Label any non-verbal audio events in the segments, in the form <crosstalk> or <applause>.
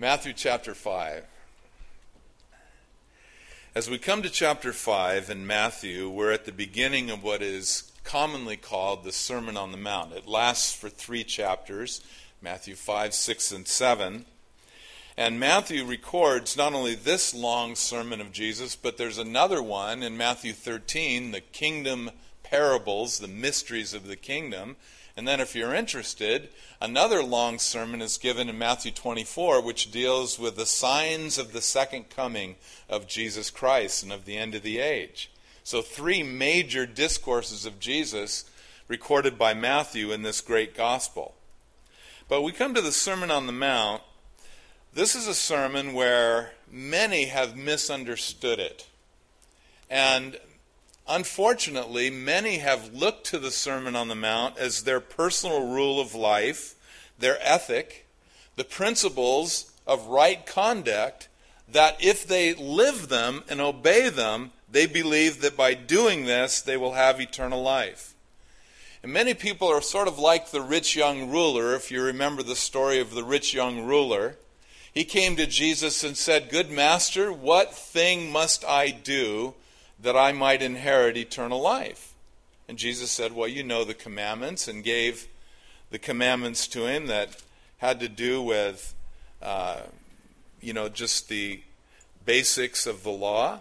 Matthew chapter 5. As we come to chapter 5 in Matthew, we're at the beginning of what is commonly called the Sermon on the Mount. It lasts for three chapters Matthew 5, 6, and 7. And Matthew records not only this long sermon of Jesus, but there's another one in Matthew 13, the kingdom parables, the mysteries of the kingdom. And then, if you're interested, another long sermon is given in Matthew 24, which deals with the signs of the second coming of Jesus Christ and of the end of the age. So, three major discourses of Jesus recorded by Matthew in this great gospel. But we come to the Sermon on the Mount. This is a sermon where many have misunderstood it. And Unfortunately, many have looked to the Sermon on the Mount as their personal rule of life, their ethic, the principles of right conduct, that if they live them and obey them, they believe that by doing this, they will have eternal life. And many people are sort of like the rich young ruler, if you remember the story of the rich young ruler. He came to Jesus and said, Good master, what thing must I do that I might inherit eternal life. And Jesus said, Well, you know the commandments, and gave the commandments to him that had to do with, uh, you know, just the basics of the law.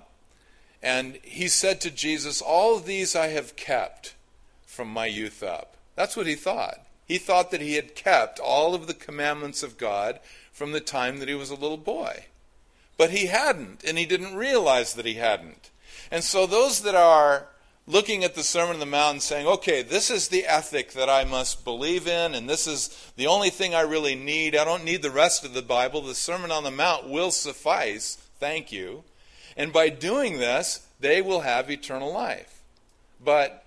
And he said to Jesus, All these I have kept from my youth up. That's what he thought. He thought that he had kept all of the commandments of God from the time that he was a little boy. But he hadn't, and he didn't realize that he hadn't. And so those that are looking at the Sermon on the Mount and saying, okay, this is the ethic that I must believe in, and this is the only thing I really need. I don't need the rest of the Bible. The Sermon on the Mount will suffice. Thank you. And by doing this, they will have eternal life. But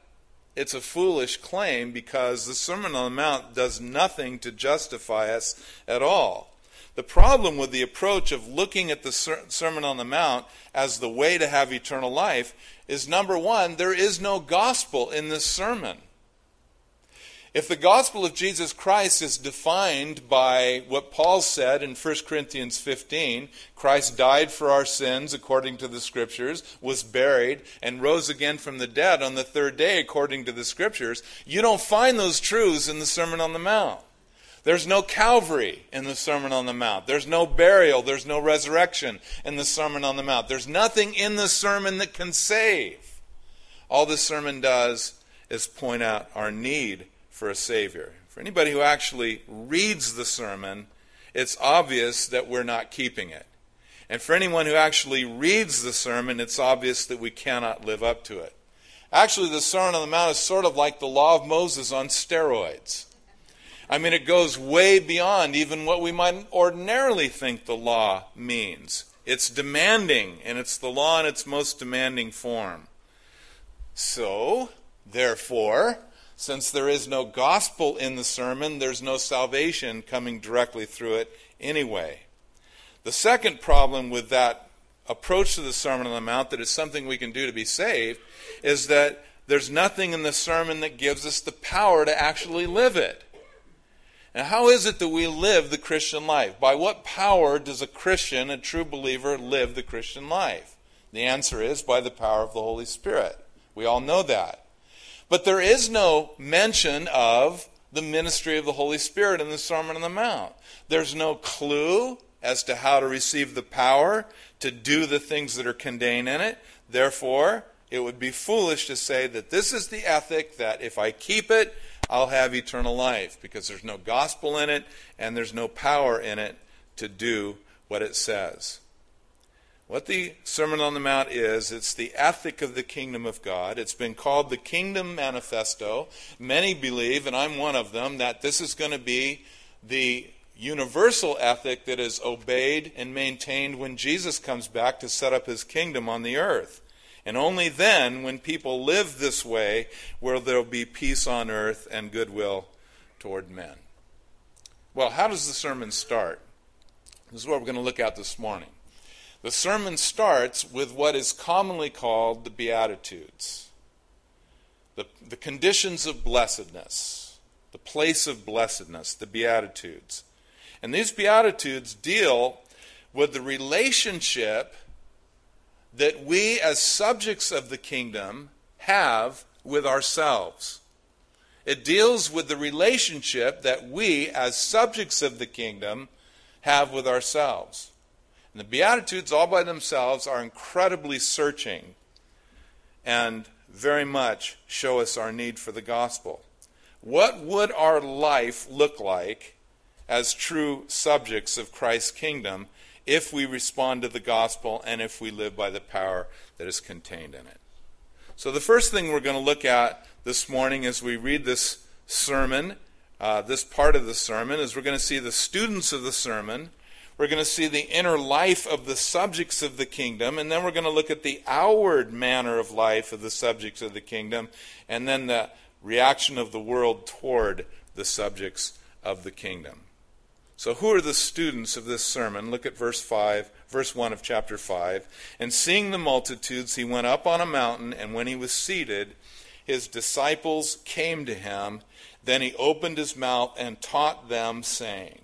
it's a foolish claim because the Sermon on the Mount does nothing to justify us at all. The problem with the approach of looking at the Sermon on the Mount as the way to have eternal life is number one, there is no gospel in this sermon. If the gospel of Jesus Christ is defined by what Paul said in 1 Corinthians 15, Christ died for our sins according to the scriptures, was buried, and rose again from the dead on the third day according to the scriptures, you don't find those truths in the Sermon on the Mount. There's no Calvary in the Sermon on the Mount. There's no burial. There's no resurrection in the Sermon on the Mount. There's nothing in the sermon that can save. All the sermon does is point out our need for a Savior. For anybody who actually reads the sermon, it's obvious that we're not keeping it. And for anyone who actually reads the sermon, it's obvious that we cannot live up to it. Actually, the Sermon on the Mount is sort of like the Law of Moses on steroids. I mean, it goes way beyond even what we might ordinarily think the law means. It's demanding, and it's the law in its most demanding form. So, therefore, since there is no gospel in the sermon, there's no salvation coming directly through it anyway. The second problem with that approach to the Sermon on the Mount, that is something we can do to be saved, is that there's nothing in the sermon that gives us the power to actually live it. Now, how is it that we live the Christian life? By what power does a Christian, a true believer, live the Christian life? The answer is by the power of the Holy Spirit. We all know that. But there is no mention of the ministry of the Holy Spirit in the Sermon on the Mount. There's no clue as to how to receive the power to do the things that are contained in it. Therefore, it would be foolish to say that this is the ethic that if I keep it, I'll have eternal life because there's no gospel in it and there's no power in it to do what it says. What the Sermon on the Mount is, it's the ethic of the kingdom of God. It's been called the Kingdom Manifesto. Many believe, and I'm one of them, that this is going to be the universal ethic that is obeyed and maintained when Jesus comes back to set up his kingdom on the earth. And only then, when people live this way, will there be peace on earth and goodwill toward men. Well, how does the sermon start? This is what we're going to look at this morning. The sermon starts with what is commonly called the Beatitudes the, the conditions of blessedness, the place of blessedness, the Beatitudes. And these Beatitudes deal with the relationship that we, as subjects of the kingdom, have with ourselves. It deals with the relationship that we, as subjects of the kingdom, have with ourselves. And the Beatitudes, all by themselves, are incredibly searching and very much show us our need for the gospel. What would our life look like as true subjects of Christ's kingdom if we respond to the gospel and if we live by the power that is contained in it? So, the first thing we're going to look at this morning as we read this sermon, uh, this part of the sermon, is we're going to see the students of the sermon we're going to see the inner life of the subjects of the kingdom, and then we're going to look at the outward manner of life of the subjects of the kingdom, and then the reaction of the world toward the subjects of the kingdom. So, who are the students of this sermon? Look at verse 5, verse 1 of chapter 5. And seeing the multitudes, he went up on a mountain, and when he was seated, his disciples came to him. Then he opened his mouth and taught them, saying,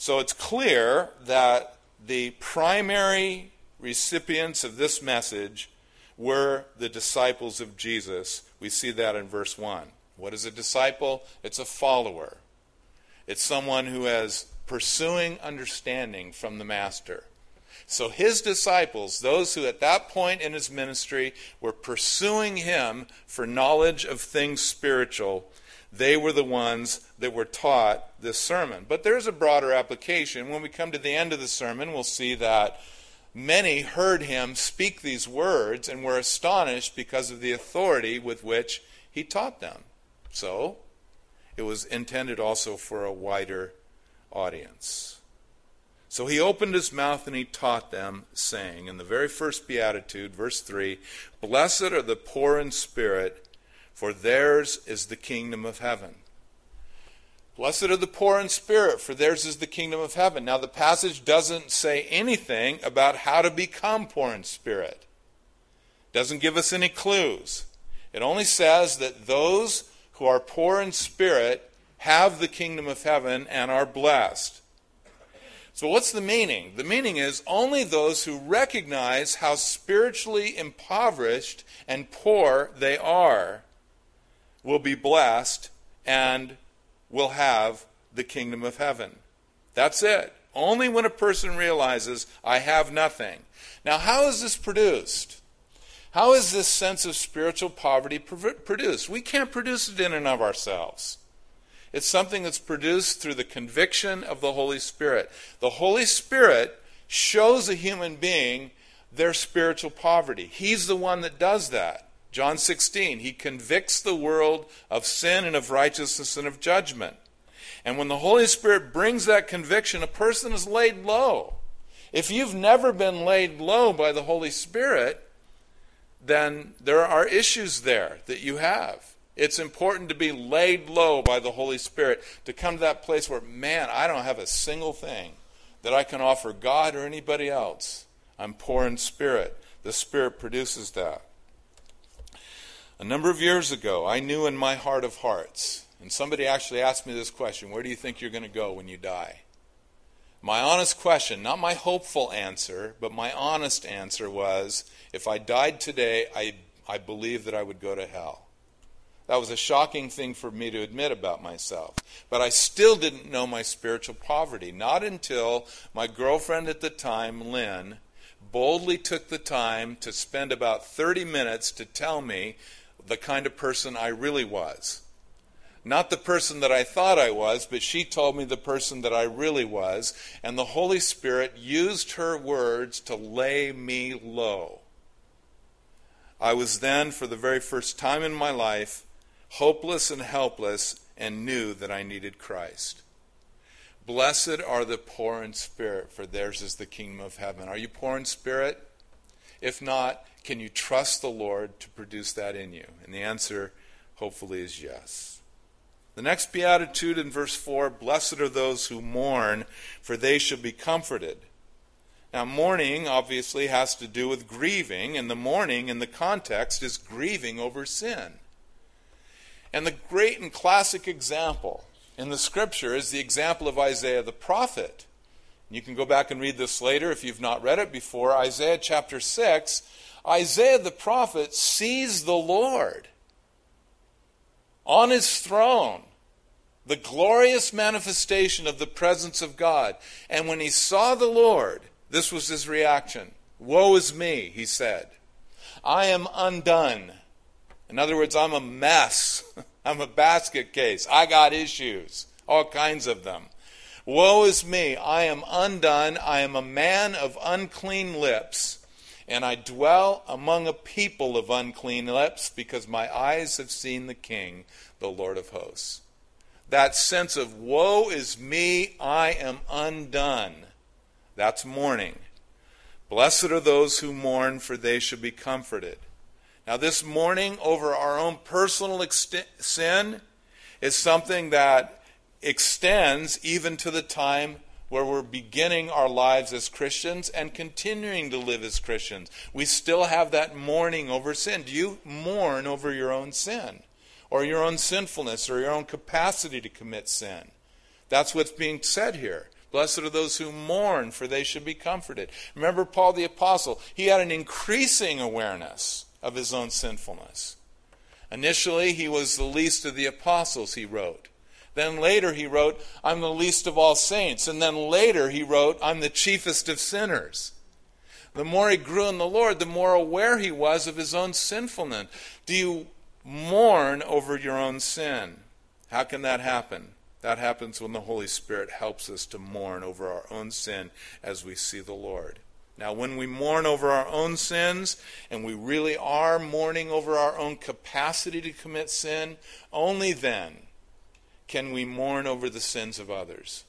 so it's clear that the primary recipients of this message were the disciples of Jesus. We see that in verse 1. What is a disciple? It's a follower, it's someone who is pursuing understanding from the Master. So his disciples, those who at that point in his ministry were pursuing him for knowledge of things spiritual, they were the ones that were taught this sermon. But there's a broader application. When we come to the end of the sermon, we'll see that many heard him speak these words and were astonished because of the authority with which he taught them. So, it was intended also for a wider audience. So he opened his mouth and he taught them, saying, in the very first beatitude, verse 3 Blessed are the poor in spirit for theirs is the kingdom of heaven. Blessed are the poor in spirit, for theirs is the kingdom of heaven. Now, the passage doesn't say anything about how to become poor in spirit, doesn't give us any clues. It only says that those who are poor in spirit have the kingdom of heaven and are blessed. So, what's the meaning? The meaning is only those who recognize how spiritually impoverished and poor they are will be blessed and will have the kingdom of heaven. That's it. Only when a person realizes, I have nothing. Now, how is this produced? How is this sense of spiritual poverty produced? We can't produce it in and of ourselves. It's something that's produced through the conviction of the Holy Spirit. The Holy Spirit shows a human being their spiritual poverty. He's the one that does that. John 16, he convicts the world of sin and of righteousness and of judgment. And when the Holy Spirit brings that conviction, a person is laid low. If you've never been laid low by the Holy Spirit, then there are issues there that you have. It's important to be laid low by the Holy Spirit, to come to that place where, man, I don't have a single thing that I can offer God or anybody else. I'm poor in spirit. The Spirit produces that. A number of years ago, I knew in my heart of hearts, and somebody actually asked me this question Where do you think you're going to go when you die? My honest question, not my hopeful answer, but my honest answer was if I died today, I, I believe that I would go to hell. That was a shocking thing for me to admit about myself. But I still didn't know my spiritual poverty. Not until my girlfriend at the time, Lynn, boldly took the time to spend about 30 minutes to tell me the kind of person I really was. Not the person that I thought I was, but she told me the person that I really was. And the Holy Spirit used her words to lay me low. I was then, for the very first time in my life, hopeless and helpless and knew that I needed Christ. Blessed are the poor in spirit, for theirs is the kingdom of heaven. Are you poor in spirit? If not, can you trust the Lord to produce that in you? And the answer, hopefully, is yes. The next beatitude in verse 4 Blessed are those who mourn, for they shall be comforted. Now, mourning obviously has to do with grieving, and the mourning in the context is grieving over sin. And the great and classic example in the scripture is the example of Isaiah the prophet. You can go back and read this later if you've not read it before. Isaiah chapter 6. Isaiah the prophet sees the Lord on his throne, the glorious manifestation of the presence of God. And when he saw the Lord, this was his reaction Woe is me, he said. I am undone. In other words, I'm a mess. <laughs> I'm a basket case. I got issues, all kinds of them. Woe is me, I am undone. I am a man of unclean lips, and I dwell among a people of unclean lips because my eyes have seen the King, the Lord of hosts. That sense of woe is me, I am undone. That's mourning. Blessed are those who mourn, for they shall be comforted. Now, this mourning over our own personal sin is something that extends even to the time where we're beginning our lives as Christians and continuing to live as Christians. We still have that mourning over sin. Do you mourn over your own sin or your own sinfulness or your own capacity to commit sin? That's what's being said here. Blessed are those who mourn, for they should be comforted. Remember Paul the Apostle, he had an increasing awareness of his own sinfulness. Initially, he was the least of the apostles, he wrote. Then later he wrote, I'm the least of all saints. And then later he wrote, I'm the chiefest of sinners. The more he grew in the Lord, the more aware he was of his own sinfulness. Do you mourn over your own sin? How can that happen? That happens when the Holy Spirit helps us to mourn over our own sin as we see the Lord. Now, when we mourn over our own sins, and we really are mourning over our own capacity to commit sin, only then can we mourn over the sins of others.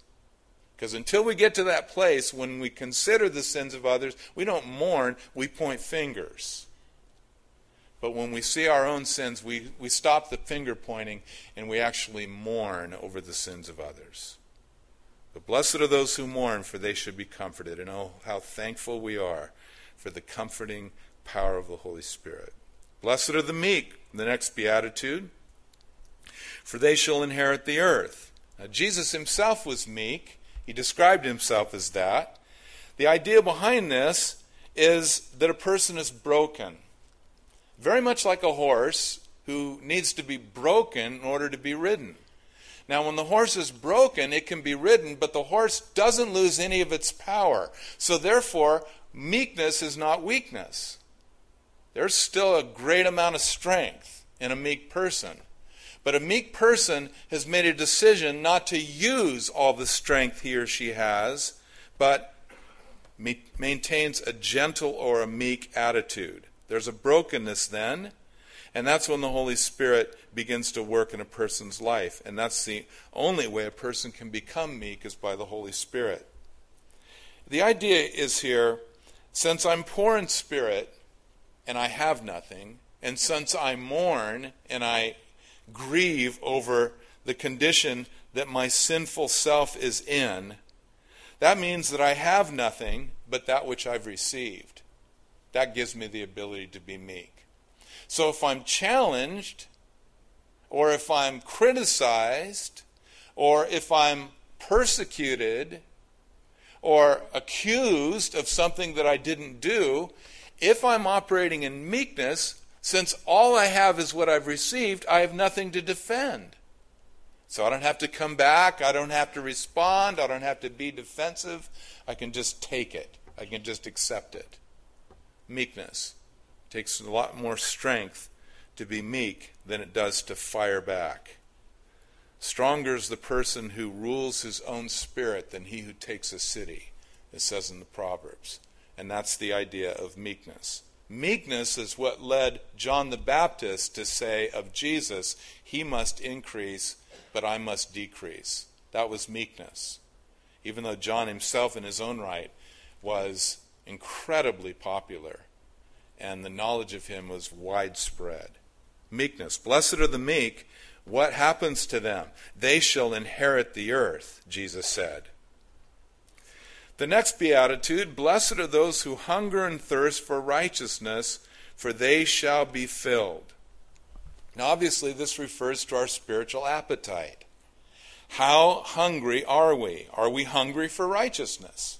Because until we get to that place when we consider the sins of others, we don't mourn, we point fingers. But when we see our own sins, we, we stop the finger pointing and we actually mourn over the sins of others. But blessed are those who mourn, for they should be comforted. And oh, how thankful we are for the comforting power of the Holy Spirit. Blessed are the meek, the next beatitude for they shall inherit the earth. Now, Jesus himself was meek. He described himself as that. The idea behind this is that a person is broken. Very much like a horse who needs to be broken in order to be ridden. Now, when the horse is broken, it can be ridden, but the horse doesn't lose any of its power. So, therefore, meekness is not weakness. There's still a great amount of strength in a meek person. But a meek person has made a decision not to use all the strength he or she has, but maintains a gentle or a meek attitude. There's a brokenness then, and that's when the Holy Spirit begins to work in a person's life. And that's the only way a person can become meek is by the Holy Spirit. The idea is here since I'm poor in spirit and I have nothing, and since I mourn and I grieve over the condition that my sinful self is in, that means that I have nothing but that which I've received. That gives me the ability to be meek. So if I'm challenged, or if I'm criticized, or if I'm persecuted, or accused of something that I didn't do, if I'm operating in meekness, since all I have is what I've received, I have nothing to defend. So I don't have to come back. I don't have to respond. I don't have to be defensive. I can just take it. I can just accept it. Meekness it takes a lot more strength to be meek than it does to fire back. Stronger is the person who rules his own spirit than he who takes a city, it says in the Proverbs. And that's the idea of meekness. Meekness is what led John the Baptist to say of Jesus, He must increase, but I must decrease. That was meekness. Even though John himself, in his own right, was incredibly popular and the knowledge of him was widespread. Meekness. Blessed are the meek. What happens to them? They shall inherit the earth, Jesus said. The next beatitude Blessed are those who hunger and thirst for righteousness, for they shall be filled. Now, obviously, this refers to our spiritual appetite. How hungry are we? Are we hungry for righteousness?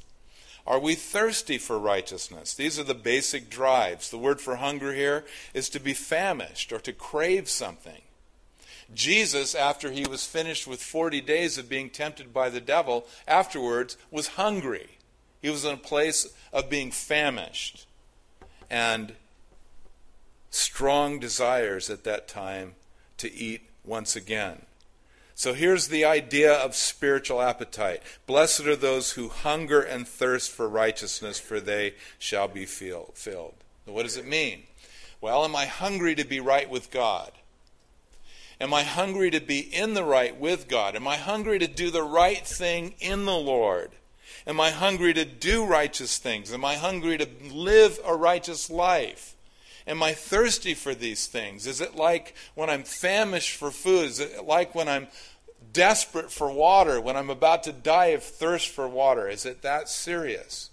Are we thirsty for righteousness? These are the basic drives. The word for hunger here is to be famished or to crave something. Jesus, after he was finished with 40 days of being tempted by the devil, afterwards was hungry. He was in a place of being famished and strong desires at that time to eat once again. So here's the idea of spiritual appetite. Blessed are those who hunger and thirst for righteousness, for they shall be filled. What does it mean? Well, am I hungry to be right with God? Am I hungry to be in the right with God? Am I hungry to do the right thing in the Lord? Am I hungry to do righteous things? Am I hungry to live a righteous life? Am I thirsty for these things? Is it like when I'm famished for food? Is it like when I'm desperate for water, when I'm about to die of thirst for water? Is it that serious?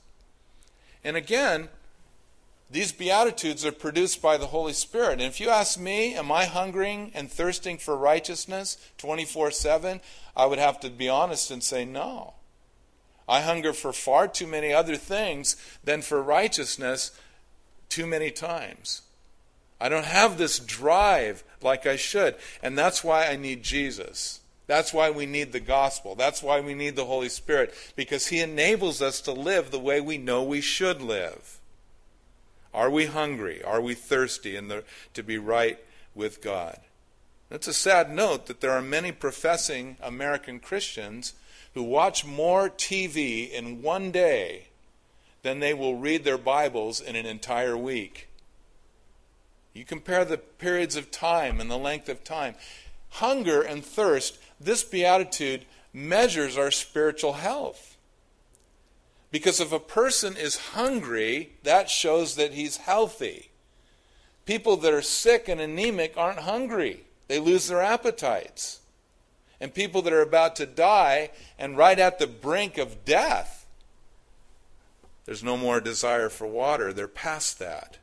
And again, these Beatitudes are produced by the Holy Spirit. And if you ask me, am I hungering and thirsting for righteousness 24 7? I would have to be honest and say no. I hunger for far too many other things than for righteousness too many times. I don't have this drive like I should. And that's why I need Jesus. That's why we need the gospel. That's why we need the Holy Spirit, because He enables us to live the way we know we should live. Are we hungry? Are we thirsty in the, to be right with God? It's a sad note that there are many professing American Christians who watch more TV in one day than they will read their Bibles in an entire week. You compare the periods of time and the length of time. Hunger and thirst, this beatitude measures our spiritual health. Because if a person is hungry, that shows that he's healthy. People that are sick and anemic aren't hungry, they lose their appetites. And people that are about to die and right at the brink of death, there's no more desire for water. They're past that.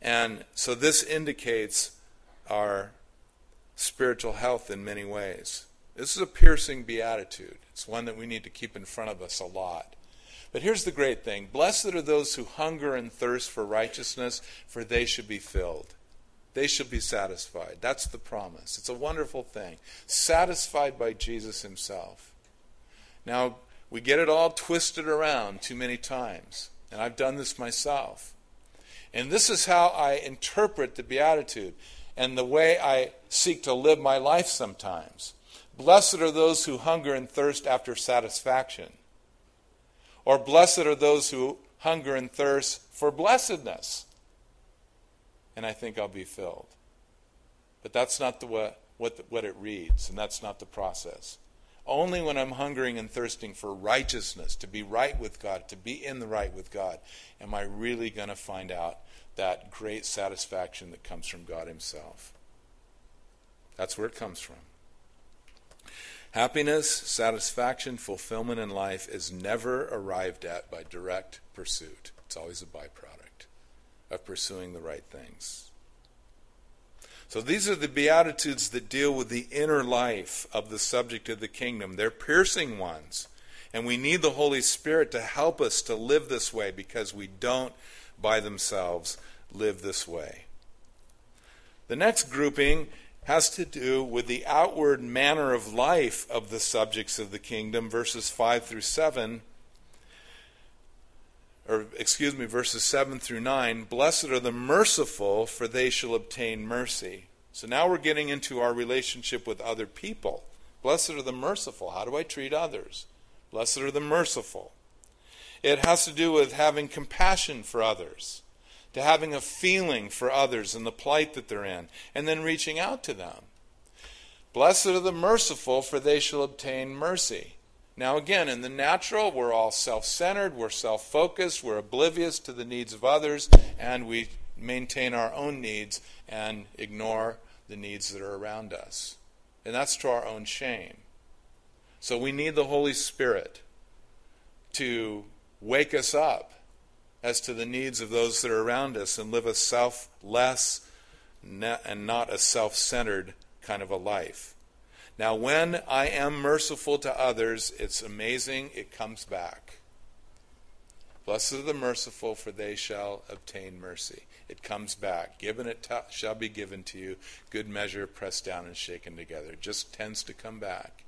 And so this indicates our spiritual health in many ways. This is a piercing beatitude. It's one that we need to keep in front of us a lot. But here's the great thing Blessed are those who hunger and thirst for righteousness, for they should be filled. They shall be satisfied. That's the promise. It's a wonderful thing. Satisfied by Jesus himself. Now, we get it all twisted around too many times. And I've done this myself. And this is how I interpret the Beatitude and the way I seek to live my life sometimes. Blessed are those who hunger and thirst after satisfaction. Or blessed are those who hunger and thirst for blessedness. And I think I'll be filled. But that's not the what, what, what it reads, and that's not the process. Only when I'm hungering and thirsting for righteousness, to be right with God, to be in the right with God, am I really going to find out that great satisfaction that comes from God Himself. That's where it comes from. Happiness, satisfaction, fulfillment in life is never arrived at by direct pursuit. It's always a byproduct of pursuing the right things. So these are the Beatitudes that deal with the inner life of the subject of the kingdom. They're piercing ones. And we need the Holy Spirit to help us to live this way because we don't by themselves live this way. The next grouping has to do with the outward manner of life of the subjects of the kingdom, verses 5 through 7 or excuse me, verses 7 through 9 Blessed are the merciful, for they shall obtain mercy. So now we're getting into our relationship with other people. Blessed are the merciful. How do I treat others? Blessed are the merciful. It has to do with having compassion for others, to having a feeling for others and the plight that they're in, and then reaching out to them. Blessed are the merciful, for they shall obtain mercy. Now, again, in the natural, we're all self centered, we're self focused, we're oblivious to the needs of others, and we maintain our own needs and ignore the needs that are around us. And that's to our own shame. So we need the Holy Spirit to wake us up as to the needs of those that are around us and live a selfless and not a self centered kind of a life. Now, when I am merciful to others, it's amazing, it comes back. Blessed are the merciful, for they shall obtain mercy. It comes back. Given it t- shall be given to you. Good measure, pressed down and shaken together. It just tends to come back.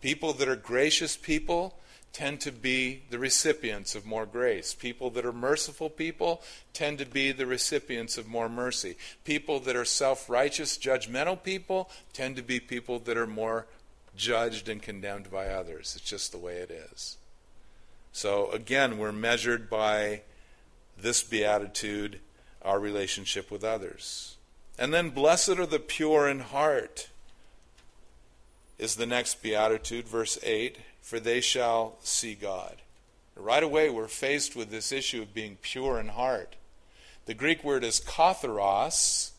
People that are gracious people tend to be the recipients of more grace. People that are merciful people tend to be the recipients of more mercy. People that are self righteous, judgmental people tend to be people that are more judged and condemned by others. It's just the way it is. So, again, we're measured by this beatitude, our relationship with others. And then, blessed are the pure in heart, is the next beatitude, verse 8 for they shall see God. Right away, we're faced with this issue of being pure in heart. The Greek word is katharos.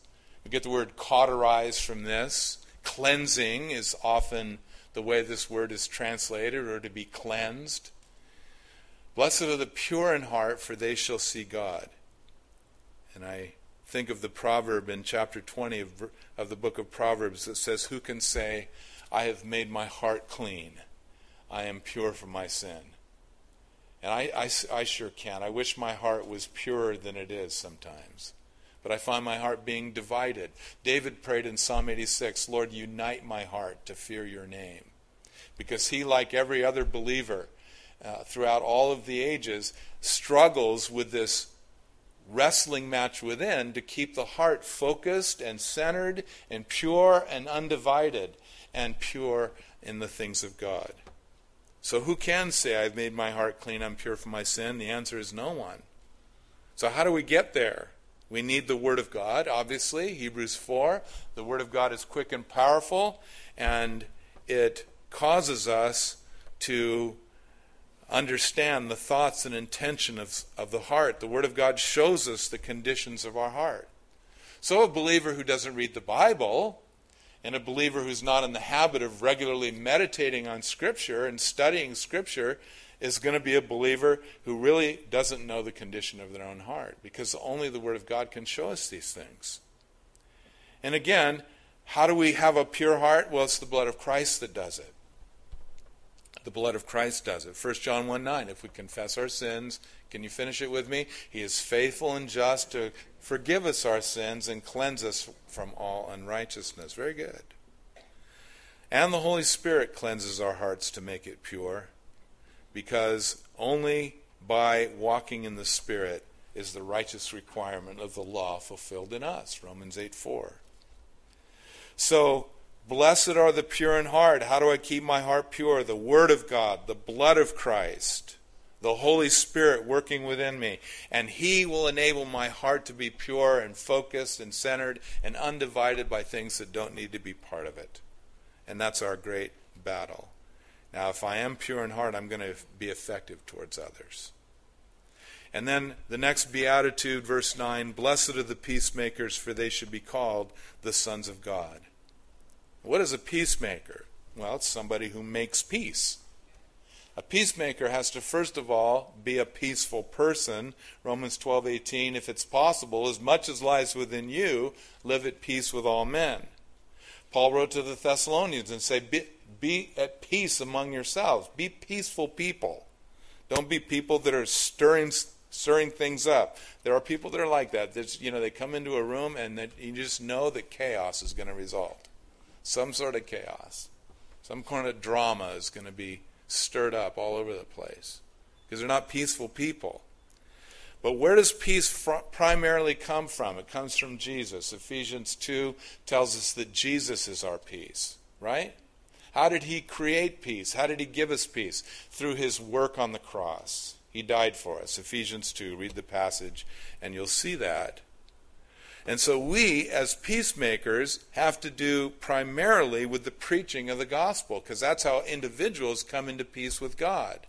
We get the word cauterize from this. Cleansing is often the way this word is translated, or to be cleansed. Blessed are the pure in heart, for they shall see God. And I think of the proverb in chapter 20 of, of the book of Proverbs that says, Who can say, I have made my heart clean? I am pure from my sin. And I, I, I sure can. I wish my heart was purer than it is sometimes. But I find my heart being divided. David prayed in Psalm 86 Lord, unite my heart to fear your name. Because he, like every other believer uh, throughout all of the ages, struggles with this wrestling match within to keep the heart focused and centered and pure and undivided and pure in the things of God. So who can say, I've made my heart clean, I'm pure from my sin? The answer is no one. So how do we get there? We need the Word of God, obviously. Hebrews 4. The Word of God is quick and powerful, and it causes us to understand the thoughts and intention of, of the heart. The Word of God shows us the conditions of our heart. So a believer who doesn't read the Bible and a believer who's not in the habit of regularly meditating on Scripture and studying Scripture is going to be a believer who really doesn't know the condition of their own heart because only the Word of God can show us these things. And again, how do we have a pure heart? Well, it's the blood of Christ that does it. The blood of Christ does it. 1 John 1 9, if we confess our sins, can you finish it with me? He is faithful and just to forgive us our sins and cleanse us from all unrighteousness. Very good. And the Holy Spirit cleanses our hearts to make it pure, because only by walking in the Spirit is the righteous requirement of the law fulfilled in us. Romans 8 4. So, blessed are the pure in heart. How do I keep my heart pure? The Word of God, the blood of Christ the Holy Spirit working within me. And He will enable my heart to be pure and focused and centered and undivided by things that don't need to be part of it. And that's our great battle. Now, if I am pure in heart, I'm going to be effective towards others. And then the next beatitude, verse 9 Blessed are the peacemakers, for they should be called the sons of God. What is a peacemaker? Well, it's somebody who makes peace. A peacemaker has to first of all be a peaceful person. Romans 12:18 if it's possible as much as lies within you live at peace with all men. Paul wrote to the Thessalonians and said be, be at peace among yourselves. Be peaceful people. Don't be people that are stirring stirring things up. There are people that are like that. There's, you know, they come into a room and that you just know that chaos is going to result. Some sort of chaos. Some kind of drama is going to be stirred up all over the place because they're not peaceful people. But where does peace fr- primarily come from? It comes from Jesus. Ephesians 2 tells us that Jesus is our peace, right? How did he create peace? How did he give us peace? Through his work on the cross. He died for us. Ephesians 2, read the passage, and you'll see that. And so we, as peacemakers, have to do primarily with the preaching of the gospel, because that's how individuals come into peace with God.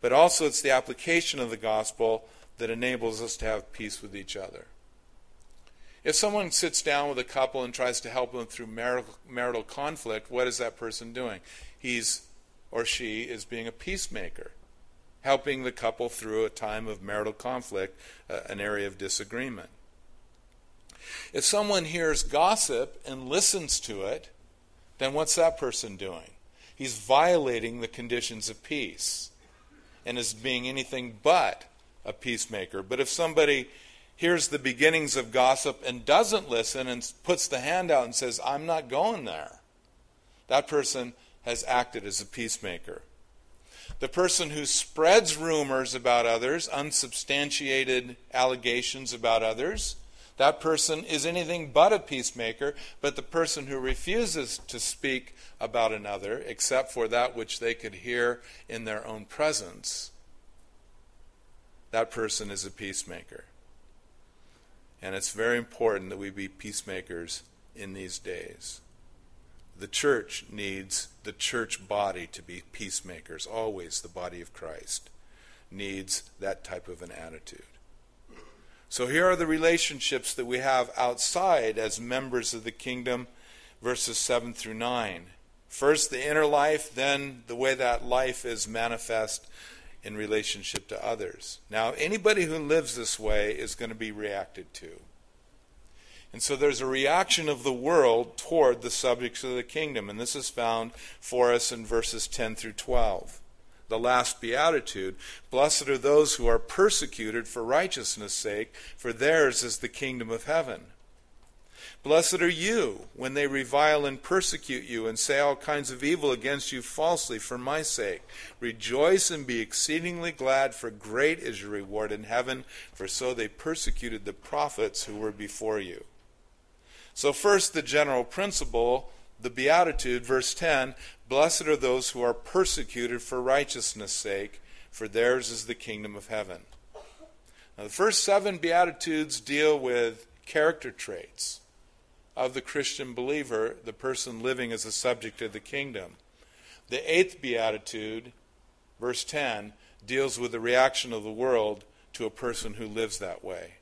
But also, it's the application of the gospel that enables us to have peace with each other. If someone sits down with a couple and tries to help them through marital, marital conflict, what is that person doing? He's or she is being a peacemaker, helping the couple through a time of marital conflict, uh, an area of disagreement. If someone hears gossip and listens to it, then what's that person doing? He's violating the conditions of peace and is being anything but a peacemaker. But if somebody hears the beginnings of gossip and doesn't listen and puts the hand out and says, I'm not going there, that person has acted as a peacemaker. The person who spreads rumors about others, unsubstantiated allegations about others, that person is anything but a peacemaker, but the person who refuses to speak about another, except for that which they could hear in their own presence, that person is a peacemaker. And it's very important that we be peacemakers in these days. The church needs the church body to be peacemakers, always the body of Christ needs that type of an attitude. So here are the relationships that we have outside as members of the kingdom, verses 7 through 9. First, the inner life, then the way that life is manifest in relationship to others. Now, anybody who lives this way is going to be reacted to. And so there's a reaction of the world toward the subjects of the kingdom, and this is found for us in verses 10 through 12 the last beatitude Blessed are those who are persecuted for righteousness' sake, for theirs is the kingdom of heaven. Blessed are you when they revile and persecute you and say all kinds of evil against you falsely for my sake. Rejoice and be exceedingly glad, for great is your reward in heaven, for so they persecuted the prophets who were before you. So, first, the general principle the Beatitude, verse 10 Blessed are those who are persecuted for righteousness' sake, for theirs is the kingdom of heaven. Now, the first seven Beatitudes deal with character traits of the Christian believer, the person living as a subject of the kingdom. The eighth Beatitude, verse 10, deals with the reaction of the world to a person who lives that way.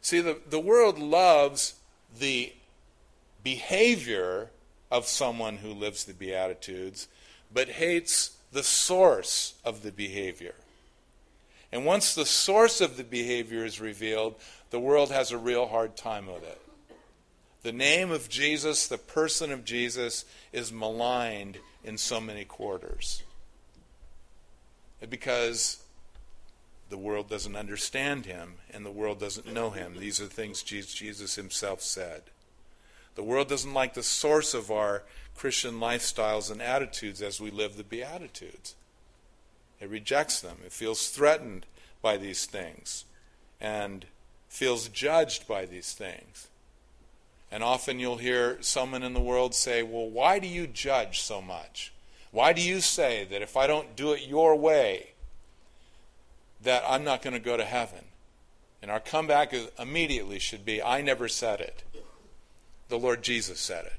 See, the, the world loves the behavior of someone who lives the Beatitudes, but hates the source of the behavior. And once the source of the behavior is revealed, the world has a real hard time with it. The name of Jesus, the person of Jesus, is maligned in so many quarters. Because the world doesn't understand him and the world doesn't know him. These are things Jesus himself said. The world doesn't like the source of our Christian lifestyles and attitudes as we live the Beatitudes. It rejects them. It feels threatened by these things and feels judged by these things. And often you'll hear someone in the world say, Well, why do you judge so much? Why do you say that if I don't do it your way, that I'm not going to go to heaven? And our comeback immediately should be, I never said it. The Lord Jesus said it.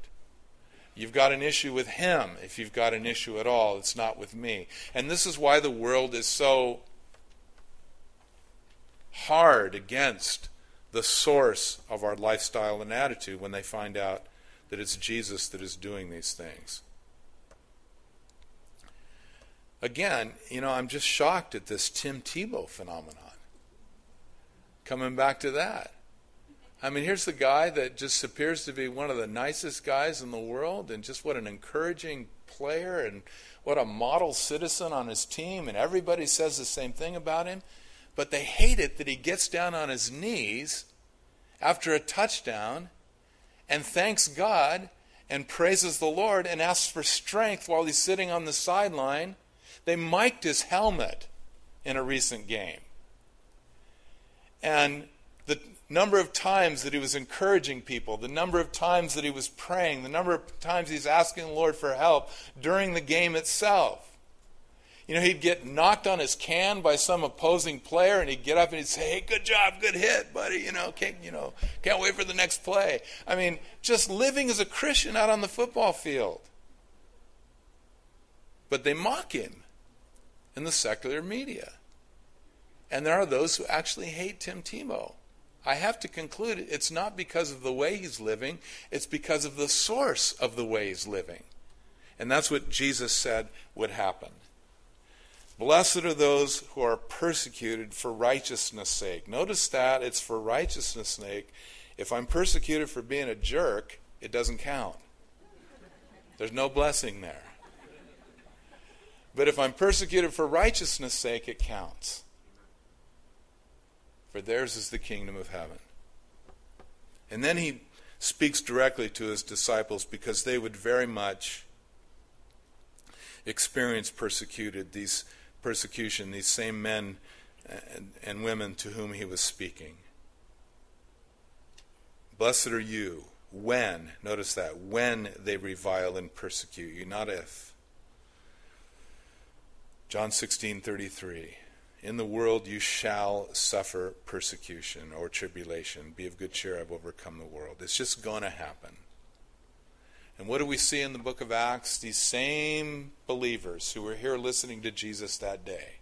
You've got an issue with him if you've got an issue at all. It's not with me. And this is why the world is so hard against the source of our lifestyle and attitude when they find out that it's Jesus that is doing these things. Again, you know, I'm just shocked at this Tim Tebow phenomenon. Coming back to that. I mean, here's the guy that just appears to be one of the nicest guys in the world, and just what an encouraging player, and what a model citizen on his team, and everybody says the same thing about him. But they hate it that he gets down on his knees after a touchdown and thanks God and praises the Lord and asks for strength while he's sitting on the sideline. They mic'd his helmet in a recent game. And the number of times that he was encouraging people, the number of times that he was praying, the number of times he's asking the Lord for help during the game itself. You know, he'd get knocked on his can by some opposing player, and he'd get up and he'd say, "Hey, good job, good hit, buddy. You know, can't you know, can't wait for the next play." I mean, just living as a Christian out on the football field. But they mock him in the secular media, and there are those who actually hate Tim Tebow. I have to conclude it's not because of the way he's living, it's because of the source of the way he's living. And that's what Jesus said would happen. Blessed are those who are persecuted for righteousness' sake. Notice that it's for righteousness' sake. If I'm persecuted for being a jerk, it doesn't count. There's no blessing there. But if I'm persecuted for righteousness' sake, it counts. For theirs is the kingdom of heaven. And then he speaks directly to his disciples because they would very much experience persecuted these persecution these same men and, and women to whom he was speaking. Blessed are you when notice that when they revile and persecute you not if. John 16:33 in the world you shall suffer persecution or tribulation. Be of good cheer, I've overcome the world. It's just going to happen. And what do we see in the book of Acts? These same believers who were here listening to Jesus that day.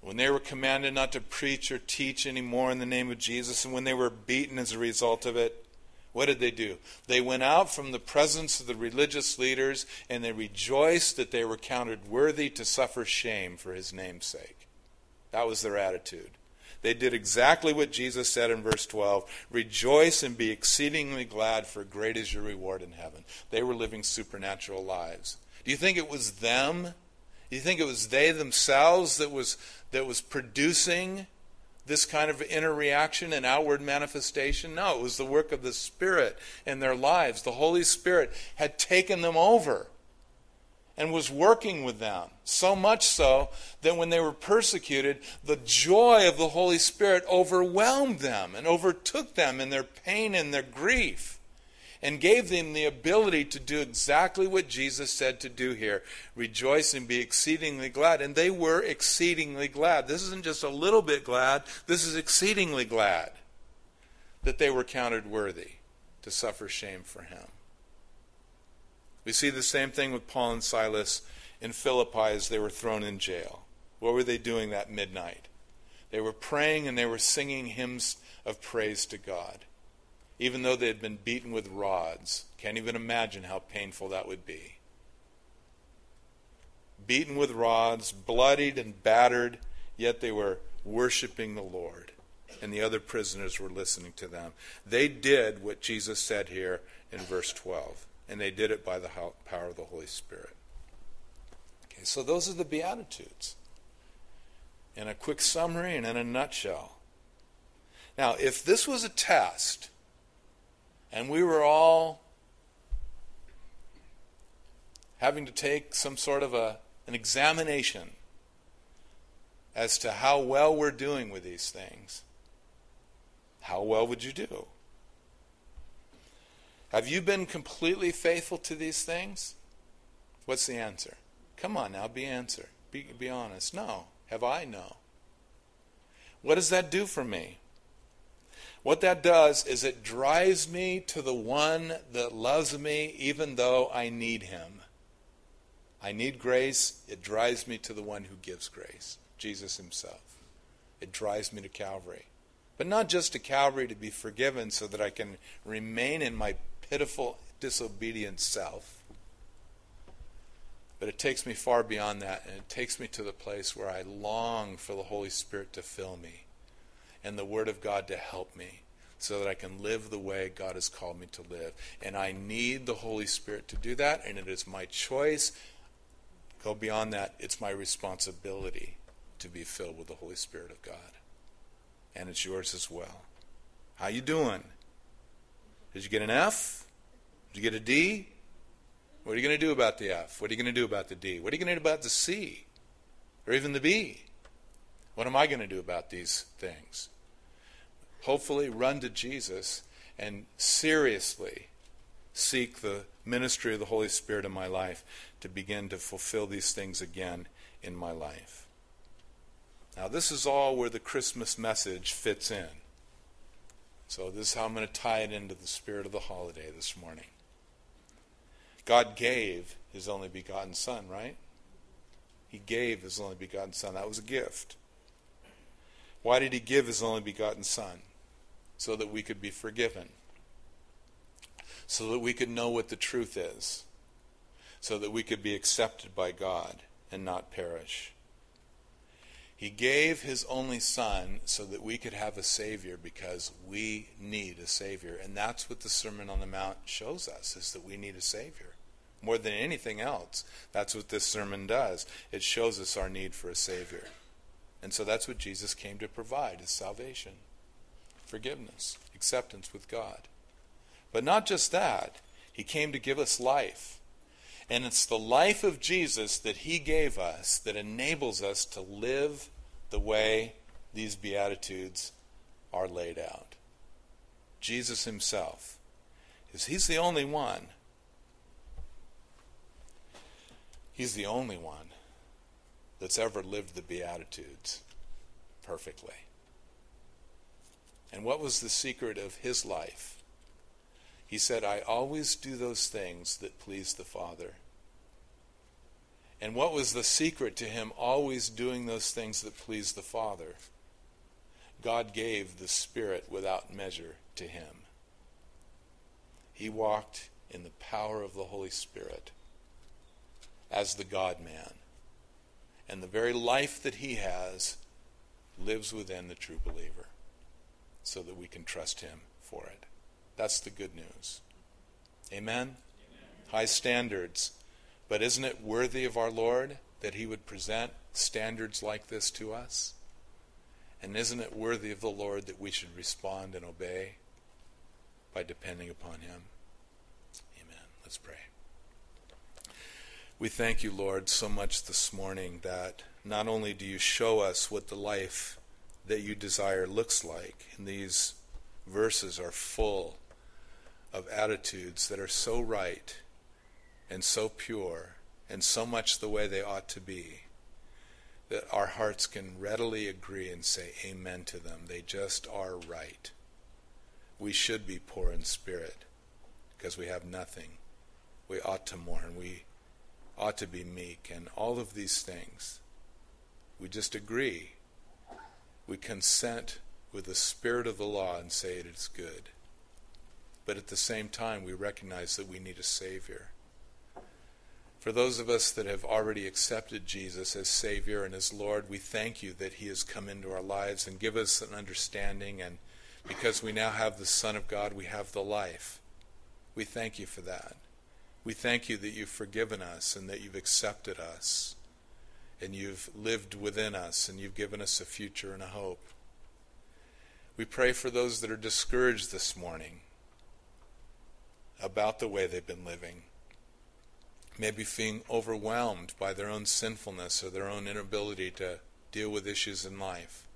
When they were commanded not to preach or teach anymore in the name of Jesus, and when they were beaten as a result of it, what did they do? They went out from the presence of the religious leaders and they rejoiced that they were counted worthy to suffer shame for his name's sake. That was their attitude. They did exactly what Jesus said in verse 12 Rejoice and be exceedingly glad, for great is your reward in heaven. They were living supernatural lives. Do you think it was them? Do you think it was they themselves that was, that was producing this kind of inner reaction and outward manifestation. No, it was the work of the Spirit in their lives. The Holy Spirit had taken them over and was working with them. So much so that when they were persecuted, the joy of the Holy Spirit overwhelmed them and overtook them in their pain and their grief and gave them the ability to do exactly what Jesus said to do here rejoice and be exceedingly glad. And they were exceedingly glad. This isn't just a little bit glad, this is exceedingly glad that they were counted worthy to suffer shame for him. We see the same thing with Paul and Silas in Philippi as they were thrown in jail. What were they doing that midnight? They were praying and they were singing hymns of praise to God even though they had been beaten with rods. Can't even imagine how painful that would be. Beaten with rods, bloodied and battered, yet they were worshiping the Lord. And the other prisoners were listening to them. They did what Jesus said here in verse 12, and they did it by the power of the Holy Spirit. Okay, so those are the Beatitudes in a quick summary and in a nutshell. Now, if this was a test, and we were all having to take some sort of a, an examination as to how well we're doing with these things. How well would you do? Have you been completely faithful to these things? What's the answer? Come on now, be answer. Be, be honest. No. Have I? No. What does that do for me? What that does is it drives me to the one that loves me even though I need him. I need grace. It drives me to the one who gives grace, Jesus himself. It drives me to Calvary. But not just to Calvary to be forgiven so that I can remain in my pitiful, disobedient self. But it takes me far beyond that, and it takes me to the place where I long for the Holy Spirit to fill me and the Word of God to help me so that I can live the way God has called me to live. And I need the Holy Spirit to do that, and it is my choice. Go beyond that, it's my responsibility to be filled with the Holy Spirit of God. And it's yours as well. How you doing? Did you get an F? Did you get a D? What are you going to do about the F? What are you going to do about the D? What are you going to do about the C? Or even the B? What am I going to do about these things? hopefully run to Jesus and seriously seek the ministry of the Holy Spirit in my life to begin to fulfill these things again in my life. Now, this is all where the Christmas message fits in. So, this is how I'm going to tie it into the spirit of the holiday this morning. God gave his only begotten Son, right? He gave his only begotten Son. That was a gift. Why did he give his only begotten Son? so that we could be forgiven, so that we could know what the truth is, so that we could be accepted by God and not perish. He gave his only son so that we could have a Savior because we need a Savior. And that's what the Sermon on the Mount shows us, is that we need a Savior. More than anything else, that's what this sermon does. It shows us our need for a Savior. And so that's what Jesus came to provide, is salvation, forgiveness, acceptance with God. But not just that, he came to give us life. And it's the life of Jesus that he gave us that enables us to live the way these Beatitudes are laid out. Jesus himself. Is he's the only one. He's the only one that's ever lived the Beatitudes perfectly. And what was the secret of his life? He said, I always do those things that please the Father. And what was the secret to him always doing those things that please the Father? God gave the Spirit without measure to him. He walked in the power of the Holy Spirit as the God man. And the very life that he has lives within the true believer so that we can trust him for it. That's the good news. Amen? Amen? High standards. But isn't it worthy of our Lord that He would present standards like this to us? And isn't it worthy of the Lord that we should respond and obey by depending upon Him? Amen. Let's pray. We thank you, Lord, so much this morning that not only do you show us what the life that you desire looks like, and these verses are full of attitudes that are so right and so pure and so much the way they ought to be that our hearts can readily agree and say amen to them. They just are right. We should be poor in spirit because we have nothing. We ought to mourn. We ought to be meek and all of these things. We just agree. We consent with the spirit of the law and say it is good. But at the same time, we recognize that we need a Savior. For those of us that have already accepted Jesus as Savior and as Lord, we thank you that He has come into our lives and give us an understanding. And because we now have the Son of God, we have the life. We thank you for that. We thank you that you've forgiven us and that you've accepted us and you've lived within us and you've given us a future and a hope. We pray for those that are discouraged this morning about the way they've been living. Maybe feeling overwhelmed by their own sinfulness or their own inability to deal with issues in life.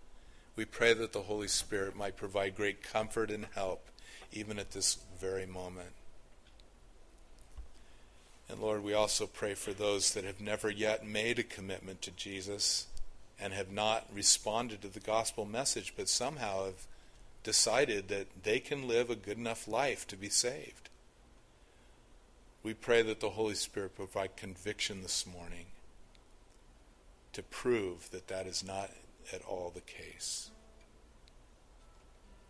We pray that the Holy Spirit might provide great comfort and help even at this very moment. And Lord, we also pray for those that have never yet made a commitment to Jesus and have not responded to the gospel message, but somehow have decided that they can live a good enough life to be saved. We pray that the Holy Spirit provide conviction this morning to prove that that is not at all the case.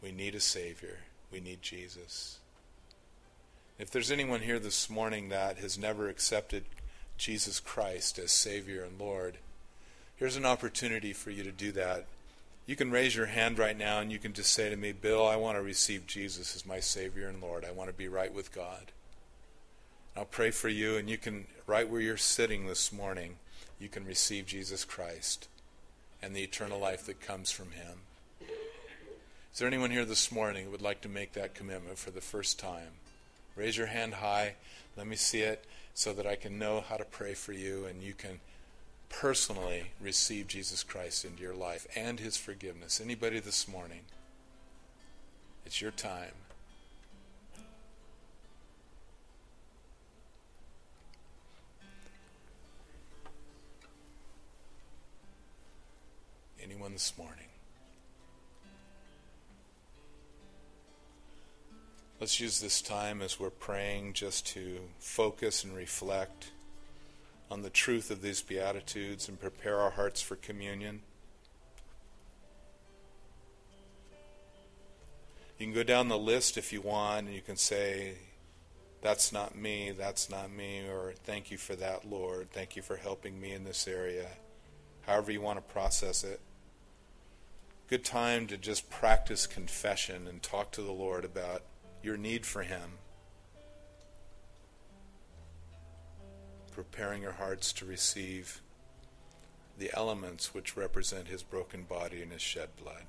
We need a Savior. We need Jesus. If there's anyone here this morning that has never accepted Jesus Christ as Savior and Lord, here's an opportunity for you to do that. You can raise your hand right now and you can just say to me, Bill, I want to receive Jesus as my Savior and Lord. I want to be right with God. I'll pray for you, and you can, right where you're sitting this morning, you can receive Jesus Christ and the eternal life that comes from Him. Is there anyone here this morning who would like to make that commitment for the first time? Raise your hand high. Let me see it so that I can know how to pray for you and you can personally receive Jesus Christ into your life and His forgiveness. Anybody this morning? It's your time. Anyone this morning? Let's use this time as we're praying just to focus and reflect on the truth of these Beatitudes and prepare our hearts for communion. You can go down the list if you want, and you can say, That's not me, that's not me, or Thank you for that, Lord. Thank you for helping me in this area. however you want to process it. Good time to just practice confession and talk to the Lord about your need for Him. Preparing your hearts to receive the elements which represent His broken body and His shed blood.